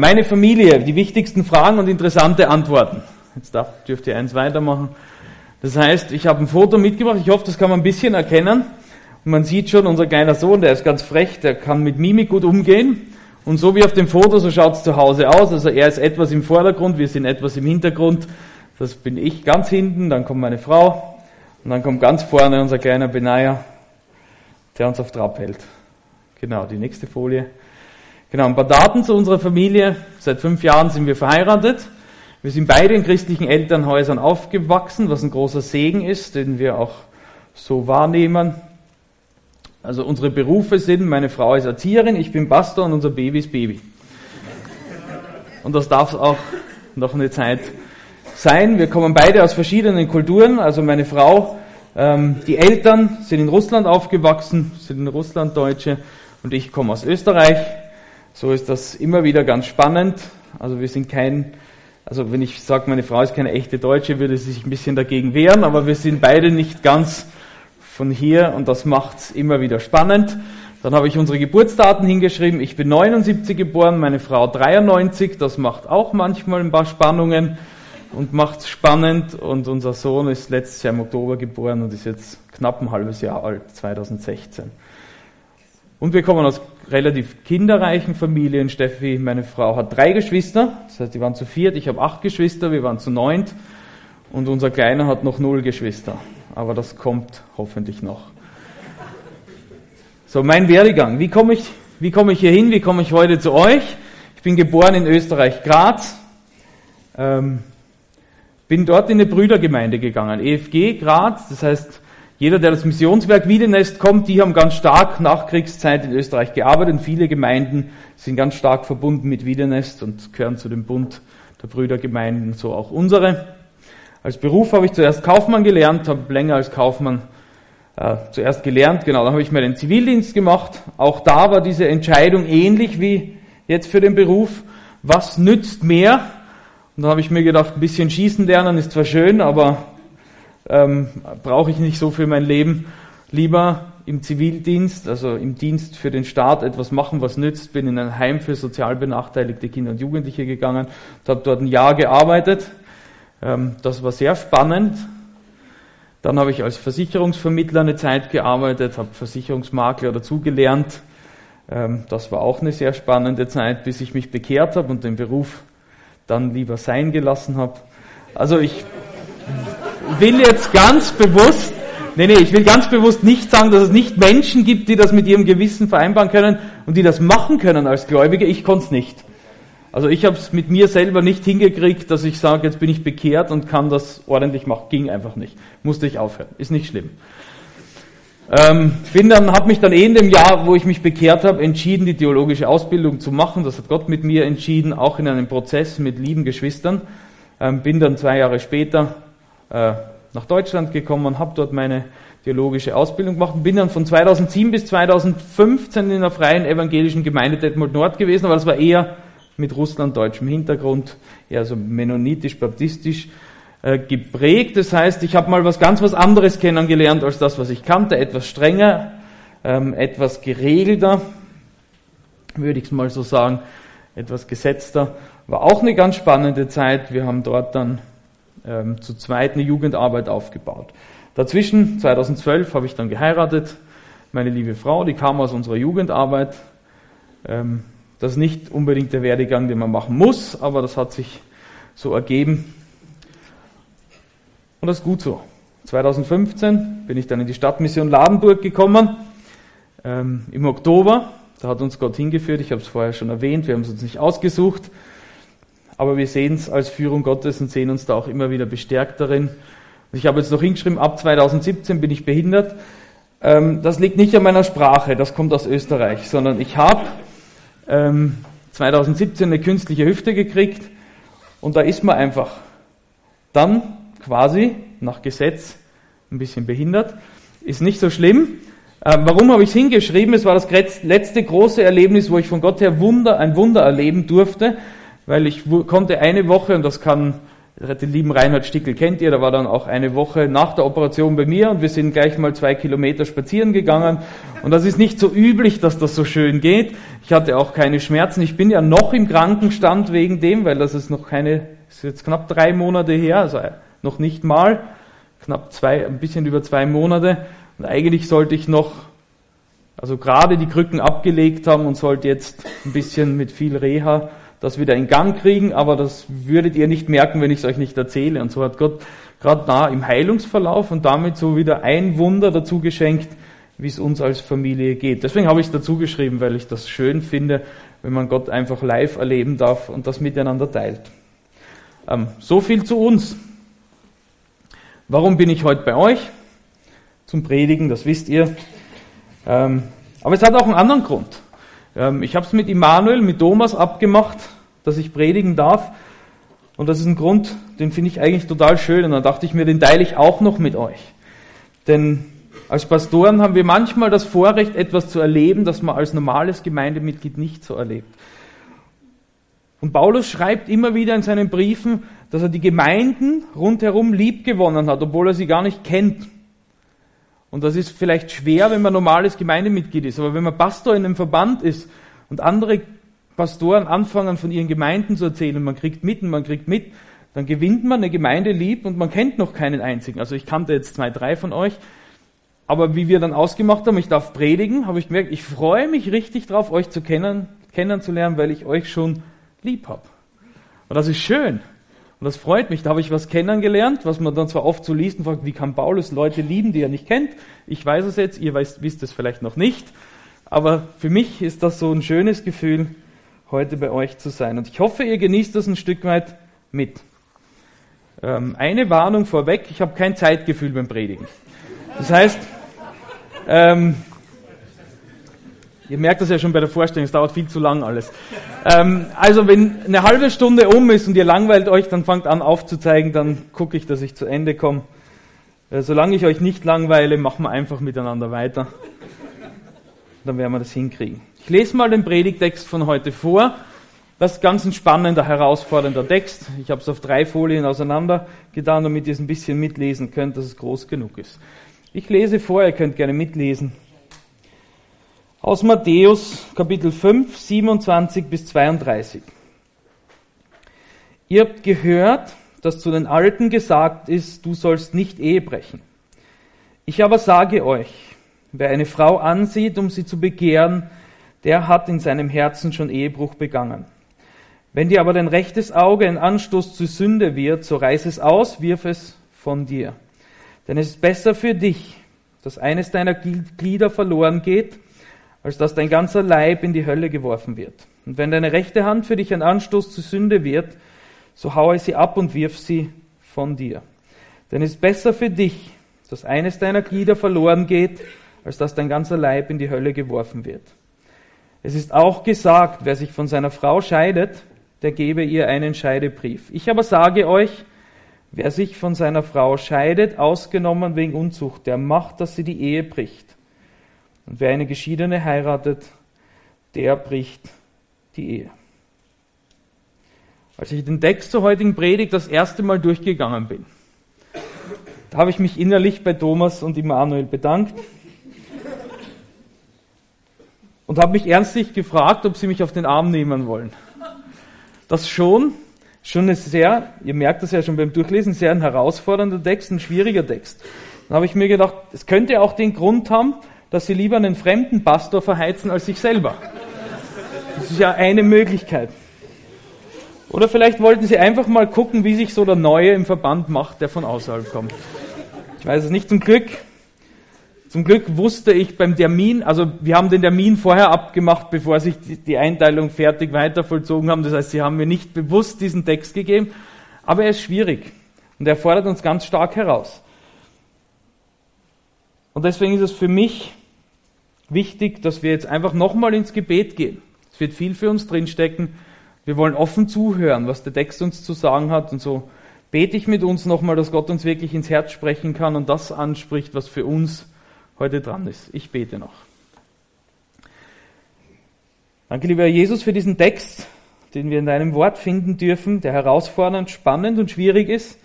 Meine Familie, die wichtigsten Fragen und interessante Antworten. Jetzt dürft ihr eins weitermachen. Das heißt, ich habe ein Foto mitgebracht. Ich hoffe, das kann man ein bisschen erkennen. Und man sieht schon, unser kleiner Sohn, der ist ganz frech, der kann mit Mimik gut umgehen. Und so wie auf dem Foto, so schaut es zu Hause aus. Also er ist etwas im Vordergrund, wir sind etwas im Hintergrund. Das bin ich ganz hinten, dann kommt meine Frau und dann kommt ganz vorne unser kleiner Benaya, der uns auf Trab hält. Genau, die nächste Folie. Genau, ein paar Daten zu unserer Familie. Seit fünf Jahren sind wir verheiratet. Wir sind beide in christlichen Elternhäusern aufgewachsen, was ein großer Segen ist, den wir auch so wahrnehmen. Also unsere Berufe sind, meine Frau ist Erzieherin, ich bin Pastor und unser Baby ist Baby. Und das darf auch noch eine Zeit sein. Wir kommen beide aus verschiedenen Kulturen. Also meine Frau, ähm, die Eltern sind in Russland aufgewachsen, sind in Russland Deutsche und ich komme aus Österreich. So ist das immer wieder ganz spannend. Also wir sind kein also wenn ich sage, meine Frau ist keine echte Deutsche, würde sie sich ein bisschen dagegen wehren, aber wir sind beide nicht ganz von hier und das macht's immer wieder spannend. Dann habe ich unsere Geburtsdaten hingeschrieben. Ich bin 79 geboren, meine Frau 93. Das macht auch manchmal ein paar Spannungen und macht's spannend. Und unser Sohn ist letztes Jahr im Oktober geboren und ist jetzt knapp ein halbes Jahr alt, 2016. Und wir kommen aus relativ kinderreichen Familien. Steffi, meine Frau, hat drei Geschwister. Das heißt, die waren zu viert. Ich habe acht Geschwister. Wir waren zu neunt. Und unser Kleiner hat noch null Geschwister. Aber das kommt hoffentlich noch. So, mein Werdegang. Wie komme ich, wie komme ich hier hin? Wie komme ich heute zu euch? Ich bin geboren in Österreich, Graz. Ähm, bin dort in eine Brüdergemeinde gegangen. EFG Graz. Das heißt, jeder, der das Missionswerk Wiedenest kommt, die haben ganz stark nach Kriegszeit in Österreich gearbeitet. Und viele Gemeinden sind ganz stark verbunden mit Wiedenest und gehören zu dem Bund der Brüdergemeinden, so auch unsere. Als Beruf habe ich zuerst Kaufmann gelernt, habe länger als Kaufmann äh, zuerst gelernt. Genau, dann habe ich mir den Zivildienst gemacht. Auch da war diese Entscheidung ähnlich wie jetzt für den Beruf. Was nützt mehr? Und da habe ich mir gedacht, ein bisschen schießen lernen ist zwar schön, aber ähm, brauche ich nicht so für mein Leben. Lieber im Zivildienst, also im Dienst für den Staat etwas machen, was nützt. Bin in ein Heim für sozial benachteiligte Kinder und Jugendliche gegangen und habe dort ein Jahr gearbeitet. Ähm, das war sehr spannend. Dann habe ich als Versicherungsvermittler eine Zeit gearbeitet, habe Versicherungsmakler dazugelernt. Ähm, das war auch eine sehr spannende Zeit, bis ich mich bekehrt habe und den Beruf dann lieber sein gelassen habe. Also ich will jetzt ganz bewusst, nee, nee, ich will ganz bewusst nicht sagen, dass es nicht Menschen gibt, die das mit ihrem Gewissen vereinbaren können und die das machen können als Gläubige. Ich konnte es nicht. Also ich habe es mit mir selber nicht hingekriegt, dass ich sage, jetzt bin ich bekehrt und kann das ordentlich machen. Ging einfach nicht. Musste ich aufhören. Ist nicht schlimm. Ähm, habe mich dann eh in dem Jahr, wo ich mich bekehrt habe, entschieden, die theologische Ausbildung zu machen. Das hat Gott mit mir entschieden, auch in einem Prozess mit lieben Geschwistern. Ähm, bin dann zwei Jahre später äh, nach Deutschland gekommen, habe dort meine theologische Ausbildung gemacht und bin dann von 2007 bis 2015 in der freien evangelischen Gemeinde Detmold Nord gewesen, aber das war eher mit russlanddeutschem Hintergrund, eher so mennonitisch-baptistisch äh, geprägt. Das heißt, ich habe mal was ganz was anderes kennengelernt als das, was ich kannte, etwas strenger, ähm, etwas geregelter, würde ich es mal so sagen, etwas gesetzter. War auch eine ganz spannende Zeit. Wir haben dort dann ähm, zu zweit eine Jugendarbeit aufgebaut. Dazwischen, 2012, habe ich dann geheiratet. Meine liebe Frau, die kam aus unserer Jugendarbeit. Ähm, das ist nicht unbedingt der Werdegang, den man machen muss, aber das hat sich so ergeben. Und das ist gut so. 2015 bin ich dann in die Stadtmission Ladenburg gekommen. Ähm, Im Oktober, da hat uns Gott hingeführt. Ich habe es vorher schon erwähnt, wir haben es uns nicht ausgesucht. Aber wir sehen es als Führung Gottes und sehen uns da auch immer wieder bestärkt darin. ich habe jetzt noch hingeschrieben, ab 2017 bin ich behindert. Ähm, das liegt nicht an meiner Sprache, das kommt aus Österreich, sondern ich habe ähm, 2017 eine künstliche Hüfte gekriegt und da ist man einfach dann quasi nach Gesetz ein bisschen behindert. Ist nicht so schlimm. Ähm, warum habe ich es hingeschrieben? Es war das letzte große Erlebnis, wo ich von Gott her Wunder, ein Wunder erleben durfte weil ich konnte eine Woche, und das kann Den lieben Reinhard Stickel kennt ihr, der war dann auch eine Woche nach der Operation bei mir und wir sind gleich mal zwei Kilometer spazieren gegangen. Und das ist nicht so üblich, dass das so schön geht. Ich hatte auch keine Schmerzen. Ich bin ja noch im Krankenstand wegen dem, weil das ist noch keine, ist jetzt knapp drei Monate her, also noch nicht mal, knapp zwei, ein bisschen über zwei Monate. Und eigentlich sollte ich noch, also gerade die Krücken abgelegt haben und sollte jetzt ein bisschen mit viel Reha das wieder in Gang kriegen, aber das würdet ihr nicht merken, wenn ich es euch nicht erzähle. Und so hat Gott gerade da im Heilungsverlauf und damit so wieder ein Wunder dazu geschenkt, wie es uns als Familie geht. Deswegen habe ich es dazu geschrieben, weil ich das schön finde, wenn man Gott einfach live erleben darf und das miteinander teilt. Ähm, so viel zu uns. Warum bin ich heute bei euch? Zum Predigen, das wisst ihr. Ähm, aber es hat auch einen anderen Grund. Ähm, ich habe es mit Immanuel, mit Thomas abgemacht, dass ich predigen darf. Und das ist ein Grund, den finde ich eigentlich total schön. Und dann dachte ich mir, den teile ich auch noch mit euch. Denn als Pastoren haben wir manchmal das Vorrecht, etwas zu erleben, das man als normales Gemeindemitglied nicht so erlebt. Und Paulus schreibt immer wieder in seinen Briefen, dass er die Gemeinden rundherum lieb gewonnen hat, obwohl er sie gar nicht kennt. Und das ist vielleicht schwer, wenn man normales Gemeindemitglied ist. Aber wenn man Pastor in einem Verband ist und andere Pastoren anfangen, von ihren Gemeinden zu erzählen, man kriegt mit und man kriegt mit, dann gewinnt man eine Gemeinde lieb und man kennt noch keinen einzigen. Also ich kannte jetzt zwei, drei von euch. Aber wie wir dann ausgemacht haben, ich darf predigen, habe ich gemerkt, ich freue mich richtig drauf, euch zu kennen, kennenzulernen, weil ich euch schon lieb habe. Und das ist schön. Und das freut mich. Da habe ich was kennengelernt, was man dann zwar oft so liest und fragt, wie kann Paulus Leute lieben, die er nicht kennt? Ich weiß es jetzt, ihr wisst es vielleicht noch nicht. Aber für mich ist das so ein schönes Gefühl, heute bei euch zu sein. Und ich hoffe, ihr genießt das ein Stück weit mit. Ähm, eine Warnung vorweg, ich habe kein Zeitgefühl beim Predigen. Das heißt, ähm, ihr merkt das ja schon bei der Vorstellung, es dauert viel zu lang alles. Ähm, also wenn eine halbe Stunde um ist und ihr langweilt euch, dann fangt an aufzuzeigen, dann gucke ich, dass ich zu Ende komme. Äh, solange ich euch nicht langweile, machen wir einfach miteinander weiter. Dann werden wir das hinkriegen. Ich lese mal den Predigtext von heute vor. Das ist ganz ein spannender, herausfordernder Text. Ich habe es auf drei Folien auseinander getan, damit ihr es ein bisschen mitlesen könnt, dass es groß genug ist. Ich lese vor, ihr könnt gerne mitlesen. Aus Matthäus Kapitel 5, 27 bis 32. Ihr habt gehört, dass zu den Alten gesagt ist, du sollst nicht Ehe brechen. Ich aber sage euch, wer eine Frau ansieht, um sie zu begehren, der hat in seinem Herzen schon Ehebruch begangen. Wenn dir aber dein rechtes Auge ein Anstoß zur Sünde wird, so reiß es aus, wirf es von dir. Denn es ist besser für dich, dass eines deiner Glieder verloren geht, als dass dein ganzer Leib in die Hölle geworfen wird. Und wenn deine rechte Hand für dich ein Anstoß zur Sünde wird, so haue sie ab und wirf sie von dir. Denn es ist besser für dich, dass eines deiner Glieder verloren geht, als dass dein ganzer Leib in die Hölle geworfen wird. Es ist auch gesagt, wer sich von seiner Frau scheidet, der gebe ihr einen Scheidebrief. Ich aber sage euch, wer sich von seiner Frau scheidet, ausgenommen wegen Unzucht, der macht, dass sie die Ehe bricht. Und wer eine Geschiedene heiratet, der bricht die Ehe. Als ich den Text zur heutigen Predigt das erste Mal durchgegangen bin, da habe ich mich innerlich bei Thomas und Immanuel bedankt und habe mich ernstlich gefragt, ob sie mich auf den Arm nehmen wollen. Das schon, schon eine sehr, ihr merkt das ja schon beim Durchlesen, sehr ein herausfordernder Text, ein schwieriger Text. Dann habe ich mir gedacht, es könnte auch den Grund haben, dass sie lieber einen fremden Pastor verheizen als sich selber. Das ist ja eine Möglichkeit. Oder vielleicht wollten sie einfach mal gucken, wie sich so der Neue im Verband macht, der von außerhalb kommt. Ich weiß es nicht zum Glück. Zum Glück wusste ich beim Termin, also wir haben den Termin vorher abgemacht, bevor sich die Einteilung fertig weiter vollzogen haben. Das heißt, sie haben mir nicht bewusst diesen Text gegeben. Aber er ist schwierig und er fordert uns ganz stark heraus. Und deswegen ist es für mich wichtig, dass wir jetzt einfach nochmal ins Gebet gehen. Es wird viel für uns drinstecken. Wir wollen offen zuhören, was der Text uns zu sagen hat. Und so bete ich mit uns nochmal, dass Gott uns wirklich ins Herz sprechen kann und das anspricht, was für uns heute dran ist. Ich bete noch. Danke, lieber Jesus, für diesen Text, den wir in deinem Wort finden dürfen, der herausfordernd, spannend und schwierig ist.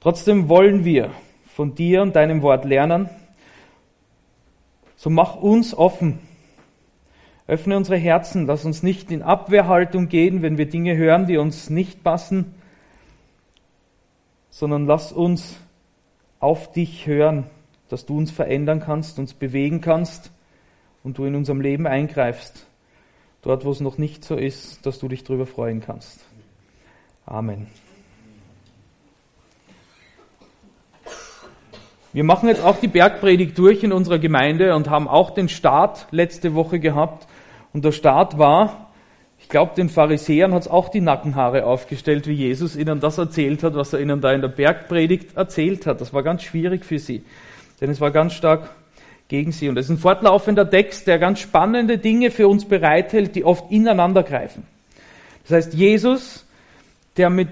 Trotzdem wollen wir von dir und deinem Wort lernen. So mach uns offen. Öffne unsere Herzen. Lass uns nicht in Abwehrhaltung gehen, wenn wir Dinge hören, die uns nicht passen, sondern lass uns auf dich hören, dass du uns verändern kannst, uns bewegen kannst und du in unserem Leben eingreifst. Dort, wo es noch nicht so ist, dass du dich darüber freuen kannst. Amen. Wir machen jetzt auch die Bergpredigt durch in unserer Gemeinde und haben auch den Start letzte Woche gehabt. Und der Start war, ich glaube, den Pharisäern hat es auch die Nackenhaare aufgestellt, wie Jesus ihnen das erzählt hat, was er ihnen da in der Bergpredigt erzählt hat. Das war ganz schwierig für sie, denn es war ganz stark gegen sie. Und es ist ein fortlaufender Text, der ganz spannende Dinge für uns bereithält, die oft ineinander greifen. Das heißt, Jesus, der mit,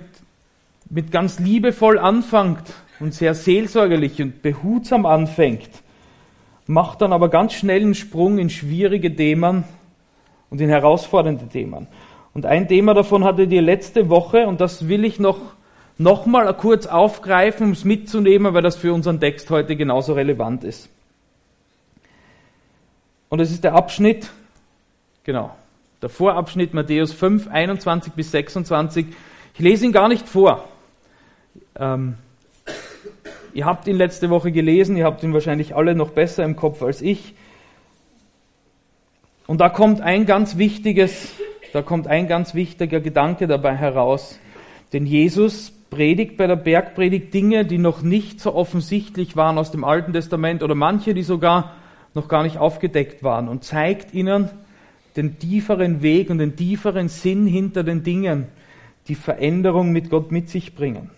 mit ganz liebevoll anfängt und sehr seelsorgerlich und behutsam anfängt, macht dann aber ganz schnell einen Sprung in schwierige Themen und in herausfordernde Themen. Und ein Thema davon hatte die letzte Woche und das will ich noch, noch mal kurz aufgreifen, um es mitzunehmen, weil das für unseren Text heute genauso relevant ist. Und es ist der Abschnitt, genau, der Vorabschnitt Matthäus 5, 21 bis 26. Ich lese ihn gar nicht vor. Ähm, ihr habt ihn letzte Woche gelesen, ihr habt ihn wahrscheinlich alle noch besser im Kopf als ich. Und da kommt ein ganz wichtiges, da kommt ein ganz wichtiger Gedanke dabei heraus. Denn Jesus predigt bei der Bergpredigt Dinge, die noch nicht so offensichtlich waren aus dem Alten Testament oder manche, die sogar noch gar nicht aufgedeckt waren und zeigt ihnen den tieferen Weg und den tieferen Sinn hinter den Dingen, die Veränderung mit Gott mit sich bringen.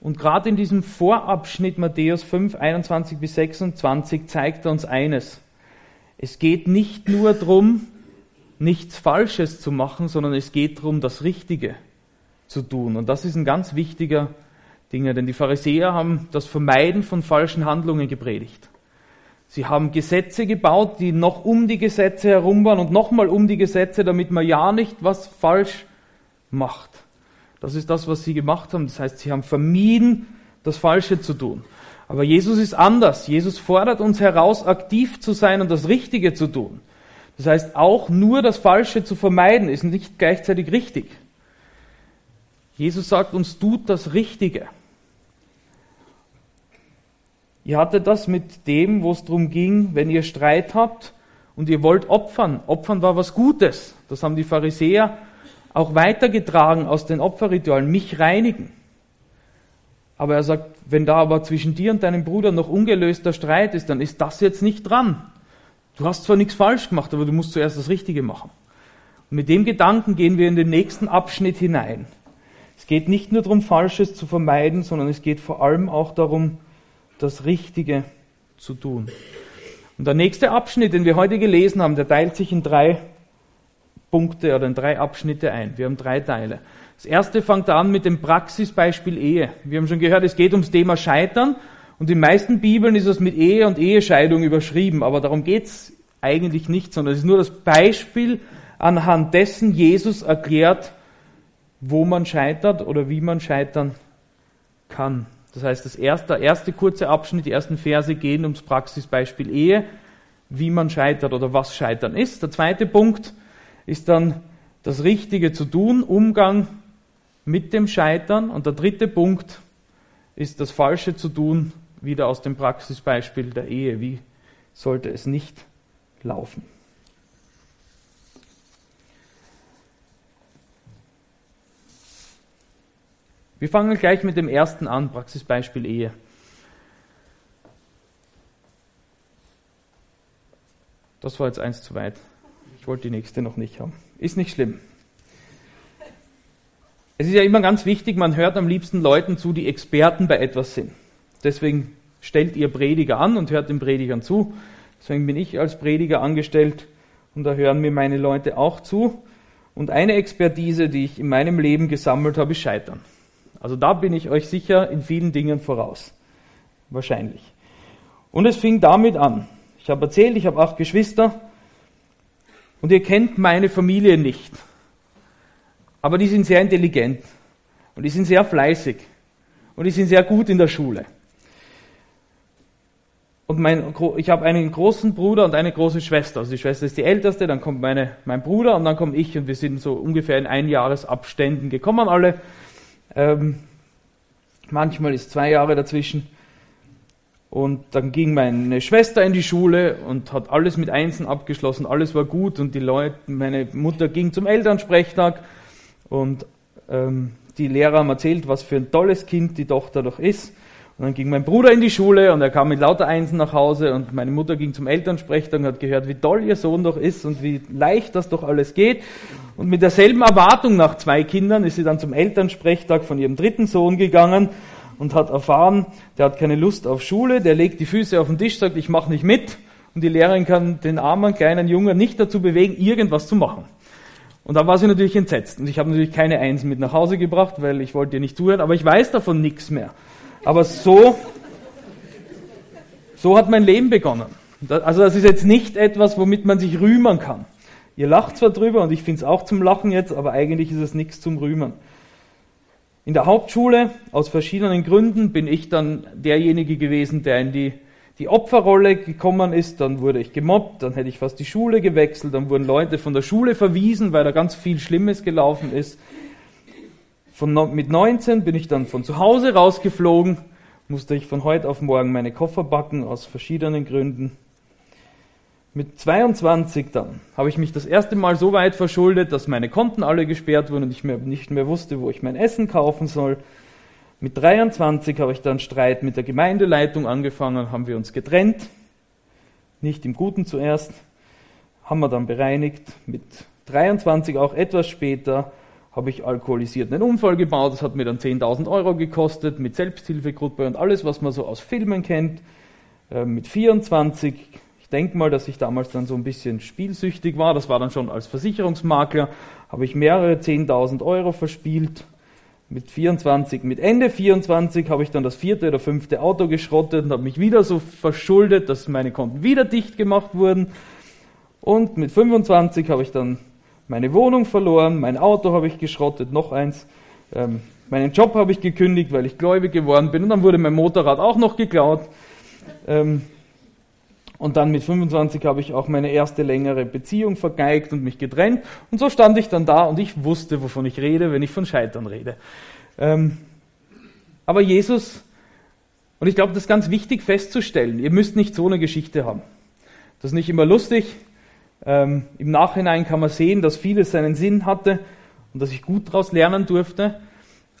Und gerade in diesem Vorabschnitt Matthäus 5, 21 bis 26 zeigt er uns eines. Es geht nicht nur darum, nichts Falsches zu machen, sondern es geht darum, das Richtige zu tun. Und das ist ein ganz wichtiger Ding, denn die Pharisäer haben das Vermeiden von falschen Handlungen gepredigt. Sie haben Gesetze gebaut, die noch um die Gesetze herum waren und nochmal um die Gesetze, damit man ja nicht was falsch macht. Das ist das, was sie gemacht haben. Das heißt, sie haben vermieden, das Falsche zu tun. Aber Jesus ist anders. Jesus fordert uns heraus, aktiv zu sein und das Richtige zu tun. Das heißt, auch nur das Falsche zu vermeiden, ist nicht gleichzeitig richtig. Jesus sagt uns, tut das Richtige. Ihr hattet das mit dem, wo es darum ging, wenn ihr Streit habt und ihr wollt opfern. Opfern war was Gutes. Das haben die Pharisäer auch weitergetragen aus den Opferritualen. Mich reinigen. Aber er sagt, wenn da aber zwischen dir und deinem Bruder noch ungelöster Streit ist, dann ist das jetzt nicht dran. Du hast zwar nichts falsch gemacht, aber du musst zuerst das Richtige machen. Und mit dem Gedanken gehen wir in den nächsten Abschnitt hinein. Es geht nicht nur darum, Falsches zu vermeiden, sondern es geht vor allem auch darum, das Richtige zu tun. Und der nächste Abschnitt, den wir heute gelesen haben, der teilt sich in drei Punkte oder in drei Abschnitte ein. Wir haben drei Teile. Das erste fängt an mit dem Praxisbeispiel Ehe. Wir haben schon gehört, es geht ums Thema Scheitern und in meisten Bibeln ist es mit Ehe und Ehescheidung überschrieben, aber darum geht's eigentlich nicht, sondern es ist nur das Beispiel, anhand dessen Jesus erklärt, wo man scheitert oder wie man scheitern kann. Das heißt, das erste, der erste kurze Abschnitt, die ersten Verse gehen ums Praxisbeispiel Ehe, wie man scheitert oder was Scheitern ist. Der zweite Punkt ist dann das Richtige zu tun, Umgang mit dem Scheitern. Und der dritte Punkt ist das Falsche zu tun, wieder aus dem Praxisbeispiel der Ehe. Wie sollte es nicht laufen? Wir fangen gleich mit dem ersten an, Praxisbeispiel Ehe. Das war jetzt eins zu weit. Ich wollte die nächste noch nicht haben. Ist nicht schlimm. Es ist ja immer ganz wichtig, man hört am liebsten Leuten zu, die Experten bei etwas sind. Deswegen stellt ihr Prediger an und hört den Predigern zu. Deswegen bin ich als Prediger angestellt und da hören mir meine Leute auch zu. Und eine Expertise, die ich in meinem Leben gesammelt habe, ist Scheitern. Also da bin ich euch sicher in vielen Dingen voraus. Wahrscheinlich. Und es fing damit an. Ich habe erzählt, ich habe acht Geschwister und ihr kennt meine Familie nicht. Aber die sind sehr intelligent und die sind sehr fleißig und die sind sehr gut in der Schule. Und mein, ich habe einen großen Bruder und eine große Schwester. Also die Schwester ist die älteste, dann kommt meine, mein Bruder und dann komme ich und wir sind so ungefähr in Einjahresabständen gekommen alle. Ähm, manchmal ist zwei Jahre dazwischen. Und dann ging meine Schwester in die Schule und hat alles mit Einsen abgeschlossen, alles war gut und die Leute, meine Mutter ging zum Elternsprechtag und ähm, die Lehrer haben erzählt, was für ein tolles Kind die Tochter doch ist. Und dann ging mein Bruder in die Schule und er kam mit lauter Einsen nach Hause und meine Mutter ging zum Elternsprechtag und hat gehört, wie toll ihr Sohn doch ist und wie leicht das doch alles geht. Und mit derselben Erwartung nach zwei Kindern ist sie dann zum Elternsprechtag von ihrem dritten Sohn gegangen und hat erfahren, der hat keine Lust auf Schule, der legt die Füße auf den Tisch, sagt, ich mache nicht mit. Und die Lehrerin kann den armen kleinen Jungen nicht dazu bewegen, irgendwas zu machen. Und da war sie natürlich entsetzt. Und ich habe natürlich keine Einsen mit nach Hause gebracht, weil ich wollte ihr nicht zuhören, aber ich weiß davon nichts mehr. Aber so, so hat mein Leben begonnen. Also das ist jetzt nicht etwas, womit man sich rühmen kann. Ihr lacht zwar drüber und ich finde es auch zum Lachen jetzt, aber eigentlich ist es nichts zum Rühmen. In der Hauptschule, aus verschiedenen Gründen, bin ich dann derjenige gewesen, der in die, die Opferrolle gekommen ist. Dann wurde ich gemobbt, dann hätte ich fast die Schule gewechselt, dann wurden Leute von der Schule verwiesen, weil da ganz viel Schlimmes gelaufen ist. Von, mit 19 bin ich dann von zu Hause rausgeflogen, musste ich von heute auf morgen meine Koffer backen, aus verschiedenen Gründen. Mit 22 dann habe ich mich das erste Mal so weit verschuldet, dass meine Konten alle gesperrt wurden und ich nicht mehr wusste, wo ich mein Essen kaufen soll. Mit 23 habe ich dann Streit mit der Gemeindeleitung angefangen, haben wir uns getrennt. Nicht im Guten zuerst, haben wir dann bereinigt. Mit 23 auch etwas später habe ich alkoholisiert einen Unfall gebaut, das hat mir dann 10.000 Euro gekostet, mit Selbsthilfegruppe und alles, was man so aus Filmen kennt. Äh, mit 24, ich denke mal, dass ich damals dann so ein bisschen spielsüchtig war, das war dann schon als Versicherungsmakler, habe ich mehrere 10.000 Euro verspielt. Mit 24, mit Ende 24 habe ich dann das vierte oder fünfte Auto geschrottet und habe mich wieder so verschuldet, dass meine Konten wieder dicht gemacht wurden. Und mit 25 habe ich dann meine Wohnung verloren, mein Auto habe ich geschrottet, noch eins. Ähm, meinen Job habe ich gekündigt, weil ich gläubig geworden bin. Und dann wurde mein Motorrad auch noch geklaut. Ähm, und dann mit 25 habe ich auch meine erste längere Beziehung vergeigt und mich getrennt. Und so stand ich dann da und ich wusste, wovon ich rede, wenn ich von Scheitern rede. Ähm, aber Jesus, und ich glaube, das ist ganz wichtig festzustellen, ihr müsst nicht so eine Geschichte haben. Das ist nicht immer lustig, ähm, Im Nachhinein kann man sehen, dass vieles seinen Sinn hatte und dass ich gut daraus lernen durfte.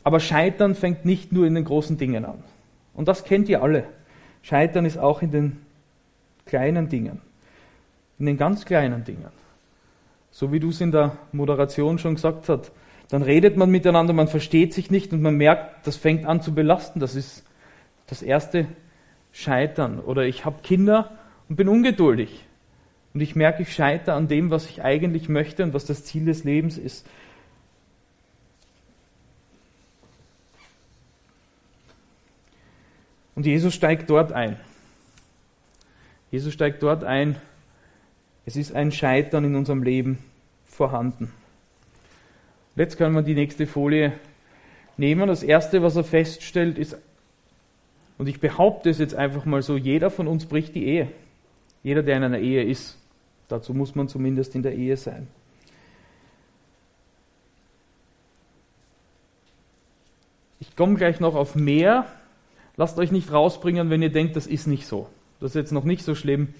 Aber Scheitern fängt nicht nur in den großen Dingen an. Und das kennt ihr alle. Scheitern ist auch in den kleinen Dingen. In den ganz kleinen Dingen. So wie du es in der Moderation schon gesagt hast. Dann redet man miteinander, man versteht sich nicht und man merkt, das fängt an zu belasten. Das ist das erste Scheitern. Oder ich habe Kinder und bin ungeduldig. Und ich merke, ich scheitere an dem, was ich eigentlich möchte und was das Ziel des Lebens ist. Und Jesus steigt dort ein. Jesus steigt dort ein. Es ist ein Scheitern in unserem Leben vorhanden. Jetzt können wir die nächste Folie nehmen. Das erste, was er feststellt, ist, und ich behaupte es jetzt einfach mal so, jeder von uns bricht die Ehe. Jeder, der in einer Ehe ist. Dazu muss man zumindest in der Ehe sein. Ich komme gleich noch auf mehr. Lasst euch nicht rausbringen, wenn ihr denkt, das ist nicht so. Das ist jetzt noch nicht so schlimm.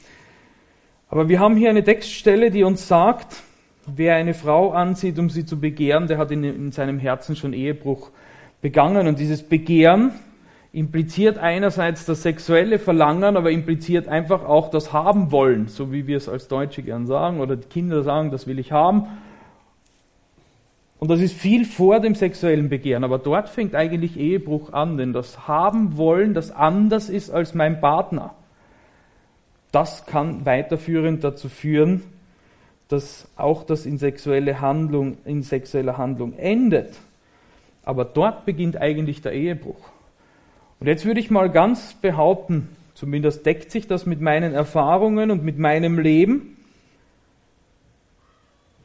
Aber wir haben hier eine Textstelle, die uns sagt, wer eine Frau ansieht, um sie zu begehren, der hat in, in seinem Herzen schon Ehebruch begangen. Und dieses Begehren impliziert einerseits das sexuelle Verlangen, aber impliziert einfach auch das Haben wollen, so wie wir es als Deutsche gern sagen oder die Kinder sagen, das will ich haben. Und das ist viel vor dem sexuellen Begehren, aber dort fängt eigentlich Ehebruch an, denn das Haben wollen, das anders ist als mein Partner, das kann weiterführend dazu führen, dass auch das in sexuelle Handlung, in sexueller Handlung endet. Aber dort beginnt eigentlich der Ehebruch. Und jetzt würde ich mal ganz behaupten, zumindest deckt sich das mit meinen Erfahrungen und mit meinem Leben,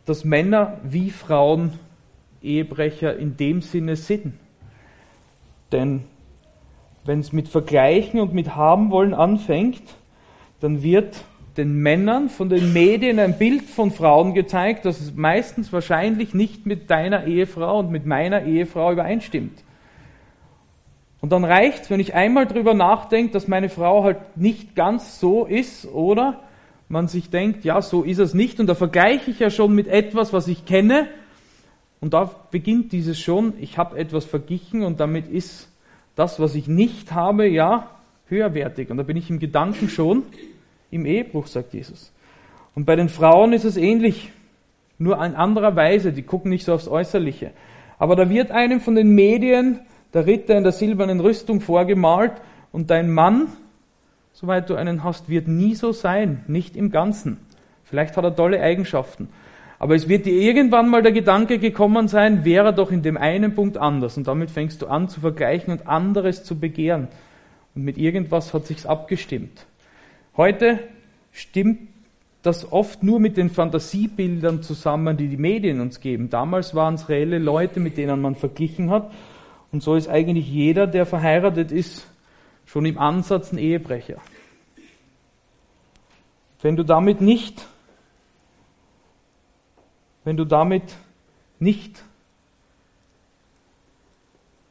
dass Männer wie Frauen Ehebrecher in dem Sinne sind. Denn wenn es mit Vergleichen und mit Haben wollen anfängt, dann wird den Männern von den Medien ein Bild von Frauen gezeigt, das meistens wahrscheinlich nicht mit deiner Ehefrau und mit meiner Ehefrau übereinstimmt. Und dann reicht wenn ich einmal drüber nachdenke, dass meine Frau halt nicht ganz so ist, oder man sich denkt, ja, so ist es nicht, und da vergleiche ich ja schon mit etwas, was ich kenne, und da beginnt dieses schon, ich habe etwas verglichen und damit ist das, was ich nicht habe, ja, höherwertig. Und da bin ich im Gedanken schon im Ehebruch, sagt Jesus. Und bei den Frauen ist es ähnlich, nur in anderer Weise, die gucken nicht so aufs Äußerliche. Aber da wird einem von den Medien der Ritter in der silbernen Rüstung vorgemalt und dein Mann, soweit du einen hast, wird nie so sein, nicht im Ganzen. Vielleicht hat er tolle Eigenschaften. Aber es wird dir irgendwann mal der Gedanke gekommen sein, wäre doch in dem einen Punkt anders. Und damit fängst du an zu vergleichen und anderes zu begehren. Und mit irgendwas hat sich's abgestimmt. Heute stimmt das oft nur mit den Fantasiebildern zusammen, die die Medien uns geben. Damals waren es reelle Leute, mit denen man verglichen hat. Und so ist eigentlich jeder, der verheiratet ist, schon im Ansatz ein Ehebrecher. Wenn du damit nicht, wenn du damit nicht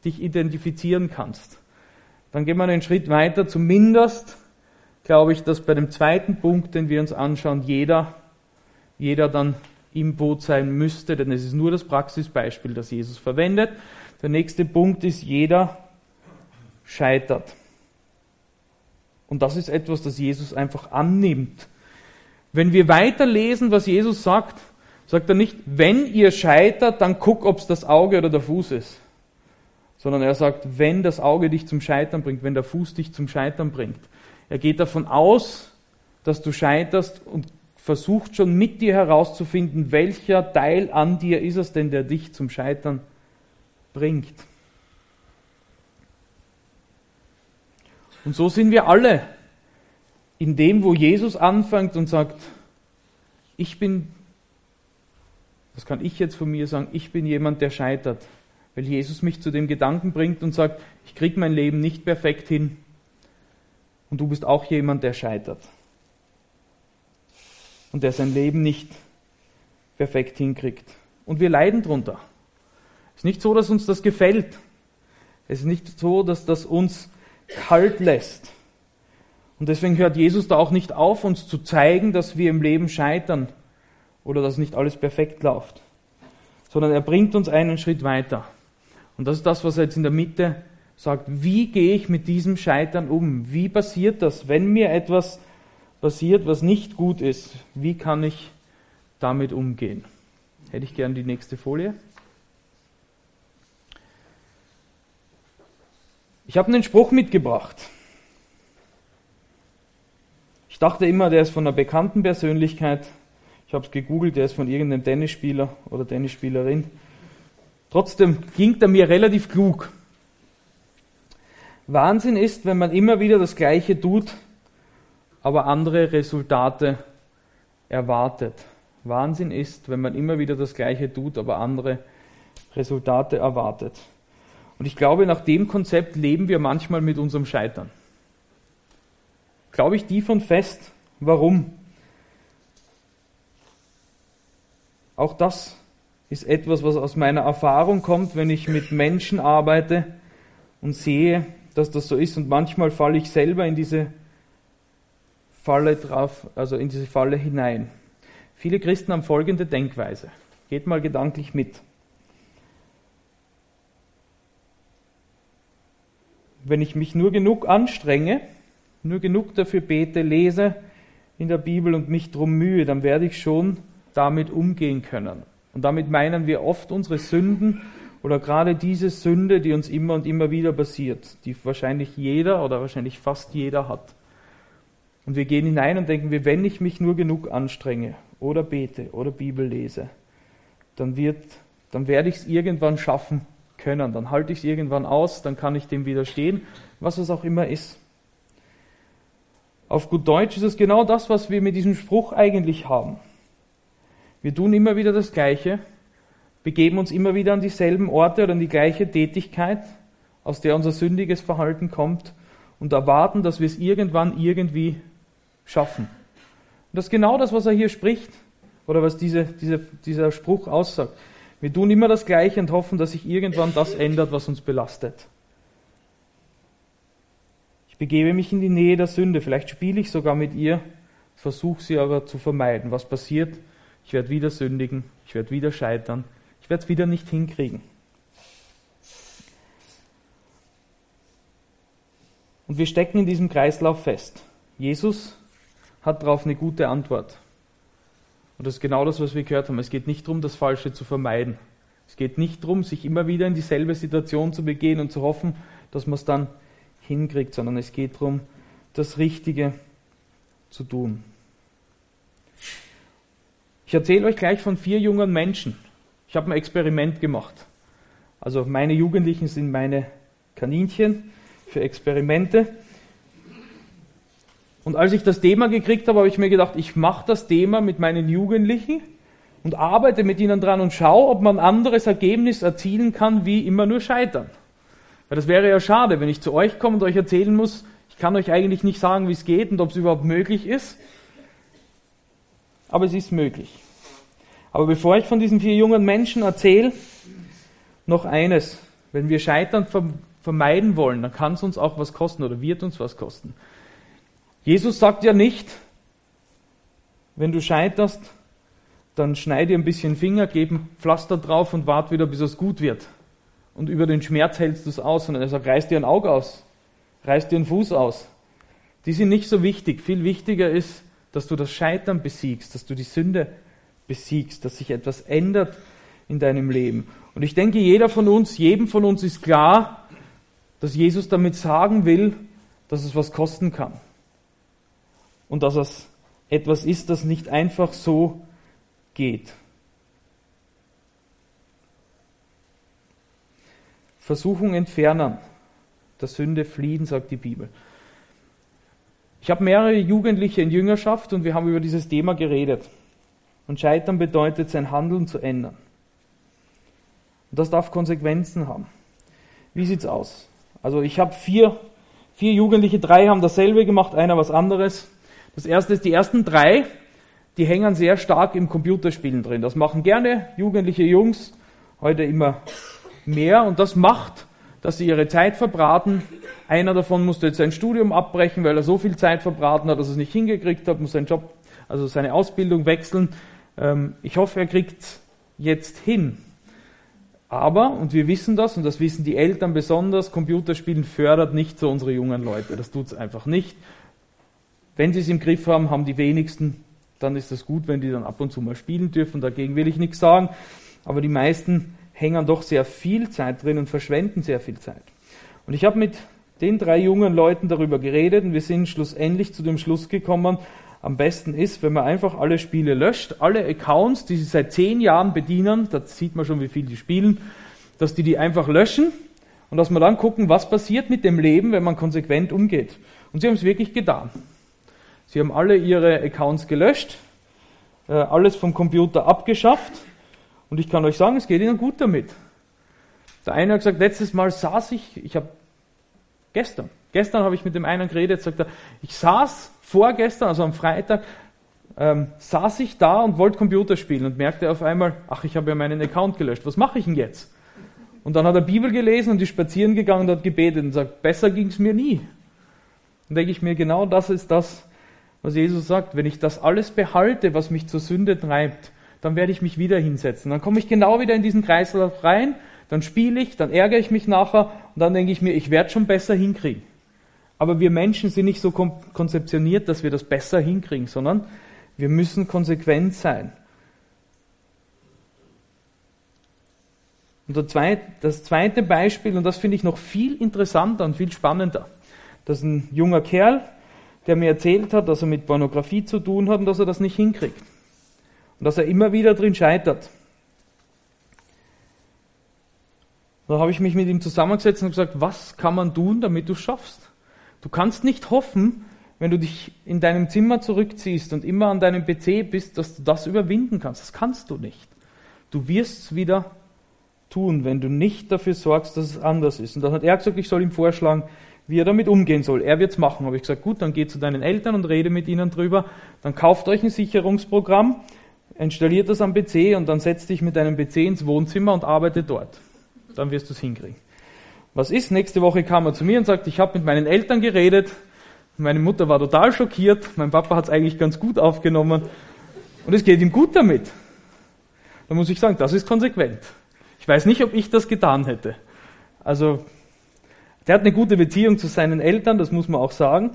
dich identifizieren kannst, dann gehen wir einen Schritt weiter, zumindest glaube ich, dass bei dem zweiten Punkt, den wir uns anschauen, jeder, jeder dann im Boot sein müsste, denn es ist nur das Praxisbeispiel, das Jesus verwendet. Der nächste Punkt ist, jeder scheitert. Und das ist etwas, das Jesus einfach annimmt. Wenn wir weiterlesen, was Jesus sagt, sagt er nicht, wenn ihr scheitert, dann guck, ob es das Auge oder der Fuß ist. Sondern er sagt, wenn das Auge dich zum Scheitern bringt, wenn der Fuß dich zum Scheitern bringt. Er geht davon aus, dass du scheiterst und versucht schon mit dir herauszufinden, welcher Teil an dir ist es denn, der dich zum Scheitern bringt. Und so sind wir alle in dem, wo Jesus anfängt und sagt, ich bin, das kann ich jetzt von mir sagen, ich bin jemand, der scheitert, weil Jesus mich zu dem Gedanken bringt und sagt, ich kriege mein Leben nicht perfekt hin. Und du bist auch jemand, der scheitert. Und der sein Leben nicht perfekt hinkriegt. Und wir leiden drunter. Es ist nicht so, dass uns das gefällt. Es ist nicht so, dass das uns kalt lässt. Und deswegen hört Jesus da auch nicht auf, uns zu zeigen, dass wir im Leben scheitern oder dass nicht alles perfekt läuft, sondern er bringt uns einen Schritt weiter. Und das ist das, was er jetzt in der Mitte sagt, wie gehe ich mit diesem Scheitern um? Wie passiert das, wenn mir etwas passiert, was nicht gut ist? Wie kann ich damit umgehen? Hätte ich gern die nächste Folie. Ich habe einen Spruch mitgebracht. Ich dachte immer, der ist von einer bekannten Persönlichkeit. Ich habe es gegoogelt, der ist von irgendeinem Tennisspieler oder Tennisspielerin. Trotzdem klingt er mir relativ klug. Wahnsinn ist, wenn man immer wieder das Gleiche tut, aber andere Resultate erwartet. Wahnsinn ist, wenn man immer wieder das Gleiche tut, aber andere Resultate erwartet. Und ich glaube, nach dem Konzept leben wir manchmal mit unserem Scheitern. Glaube ich die von fest. Warum? Auch das ist etwas, was aus meiner Erfahrung kommt, wenn ich mit Menschen arbeite und sehe, dass das so ist und manchmal falle ich selber in diese Falle drauf, also in diese Falle hinein. Viele Christen haben folgende Denkweise. Geht mal gedanklich mit. Wenn ich mich nur genug anstrenge, nur genug dafür bete, lese in der Bibel und mich drum mühe, dann werde ich schon damit umgehen können. Und damit meinen wir oft unsere Sünden oder gerade diese Sünde, die uns immer und immer wieder passiert, die wahrscheinlich jeder oder wahrscheinlich fast jeder hat. Und wir gehen hinein und denken, wenn ich mich nur genug anstrenge oder bete oder Bibel lese, dann wird, dann werde ich es irgendwann schaffen können, dann halte ich es irgendwann aus, dann kann ich dem widerstehen, was es auch immer ist. Auf gut Deutsch ist es genau das, was wir mit diesem Spruch eigentlich haben. Wir tun immer wieder das Gleiche, begeben uns immer wieder an dieselben Orte oder an die gleiche Tätigkeit, aus der unser sündiges Verhalten kommt und erwarten, dass wir es irgendwann irgendwie schaffen. Und das ist genau das, was er hier spricht oder was diese, diese, dieser Spruch aussagt. Wir tun immer das Gleiche und hoffen, dass sich irgendwann das ändert, was uns belastet. Ich begebe mich in die Nähe der Sünde, vielleicht spiele ich sogar mit ihr, versuche sie aber zu vermeiden. Was passiert? Ich werde wieder sündigen, ich werde wieder scheitern, ich werde es wieder nicht hinkriegen. Und wir stecken in diesem Kreislauf fest. Jesus hat darauf eine gute Antwort. Und das ist genau das, was wir gehört haben. Es geht nicht darum, das Falsche zu vermeiden. Es geht nicht darum, sich immer wieder in dieselbe Situation zu begehen und zu hoffen, dass man es dann hinkriegt, sondern es geht darum, das Richtige zu tun. Ich erzähle euch gleich von vier jungen Menschen. Ich habe ein Experiment gemacht. Also meine Jugendlichen sind meine Kaninchen für Experimente. Und als ich das Thema gekriegt habe, habe ich mir gedacht, ich mache das Thema mit meinen Jugendlichen und arbeite mit ihnen dran und schaue, ob man ein anderes Ergebnis erzielen kann, wie immer nur scheitern. Weil das wäre ja schade, wenn ich zu euch komme und euch erzählen muss, ich kann euch eigentlich nicht sagen, wie es geht und ob es überhaupt möglich ist. Aber es ist möglich. Aber bevor ich von diesen vier jungen Menschen erzähle, noch eines. Wenn wir Scheitern vermeiden wollen, dann kann es uns auch was kosten oder wird uns was kosten. Jesus sagt ja nicht, wenn du scheiterst, dann schneide ein bisschen Finger, gebe ein Pflaster drauf und warte wieder, bis es gut wird. Und über den Schmerz hältst du es aus, sondern er sagt, reiß dir ein Auge aus, reiß dir einen Fuß aus. Die sind nicht so wichtig. Viel wichtiger ist, dass du das Scheitern besiegst, dass du die Sünde besiegst, dass sich etwas ändert in deinem Leben. Und ich denke, jeder von uns, jedem von uns ist klar, dass Jesus damit sagen will, dass es was kosten kann und dass es etwas ist, das nicht einfach so geht. Versuchung entfernen, der Sünde fliehen, sagt die Bibel. Ich habe mehrere Jugendliche in Jüngerschaft und wir haben über dieses Thema geredet. Und Scheitern bedeutet, sein Handeln zu ändern. Und das darf Konsequenzen haben. Wie sieht's aus? Also ich habe vier, vier Jugendliche, drei haben dasselbe gemacht, einer was anderes. Das erste ist, die ersten drei, die hängen sehr stark im Computerspielen drin. Das machen gerne jugendliche Jungs, heute immer mehr. Und das macht, dass sie ihre Zeit verbraten. Einer davon musste jetzt sein Studium abbrechen, weil er so viel Zeit verbraten hat, dass er es nicht hingekriegt hat, muss seinen Job, also seine Ausbildung wechseln. Ähm, ich hoffe, er kriegt jetzt hin. Aber, und wir wissen das, und das wissen die Eltern besonders, Computerspielen fördert nicht so unsere jungen Leute. Das tut es einfach nicht. Wenn sie es im Griff haben, haben die wenigsten, dann ist es gut, wenn die dann ab und zu mal spielen dürfen. Dagegen will ich nichts sagen. Aber die meisten hängen doch sehr viel Zeit drin und verschwenden sehr viel Zeit. Und ich habe mit den drei jungen Leuten darüber geredet und wir sind schlussendlich zu dem Schluss gekommen, am besten ist, wenn man einfach alle Spiele löscht, alle Accounts, die sie seit zehn Jahren bedienen, da sieht man schon, wie viel die spielen, dass die die einfach löschen und dass man dann gucken, was passiert mit dem Leben, wenn man konsequent umgeht. Und sie haben es wirklich getan. Sie haben alle ihre Accounts gelöscht, äh, alles vom Computer abgeschafft und ich kann euch sagen, es geht ihnen gut damit. Der eine hat gesagt, letztes Mal saß ich, ich habe gestern, gestern habe ich mit dem einen geredet, sagt er, ich saß vorgestern, also am Freitag, ähm, saß ich da und wollte Computer spielen und merkte auf einmal, ach, ich habe ja meinen Account gelöscht, was mache ich denn jetzt? Und dann hat er Bibel gelesen und ist spazieren gegangen und hat gebetet und sagt, besser ging es mir nie. Und denke ich mir, genau das ist das, was Jesus sagt, wenn ich das alles behalte, was mich zur Sünde treibt, dann werde ich mich wieder hinsetzen. Dann komme ich genau wieder in diesen Kreislauf rein, dann spiele ich, dann ärgere ich mich nachher und dann denke ich mir, ich werde schon besser hinkriegen. Aber wir Menschen sind nicht so konzeptioniert, dass wir das besser hinkriegen, sondern wir müssen konsequent sein. Und das zweite Beispiel, und das finde ich noch viel interessanter und viel spannender, das ist ein junger Kerl, der mir erzählt hat, dass er mit Pornografie zu tun hat und dass er das nicht hinkriegt. Und dass er immer wieder drin scheitert. Da habe ich mich mit ihm zusammengesetzt und gesagt, was kann man tun, damit du es schaffst? Du kannst nicht hoffen, wenn du dich in deinem Zimmer zurückziehst und immer an deinem PC bist, dass du das überwinden kannst. Das kannst du nicht. Du wirst es wieder tun, wenn du nicht dafür sorgst, dass es anders ist. Und dann hat er gesagt, ich soll ihm vorschlagen, wie er damit umgehen soll. Er wird's machen. Habe ich gesagt, gut, dann geh zu deinen Eltern und rede mit ihnen drüber. Dann kauft euch ein Sicherungsprogramm, installiert das am PC und dann setzt dich mit deinem PC ins Wohnzimmer und arbeite dort. Dann wirst du es hinkriegen. Was ist? Nächste Woche kam er zu mir und sagt, ich habe mit meinen Eltern geredet. Meine Mutter war total schockiert. Mein Papa hat es eigentlich ganz gut aufgenommen. Und es geht ihm gut damit. Da muss ich sagen, das ist konsequent. Ich weiß nicht, ob ich das getan hätte. Also der hat eine gute Beziehung zu seinen Eltern, das muss man auch sagen,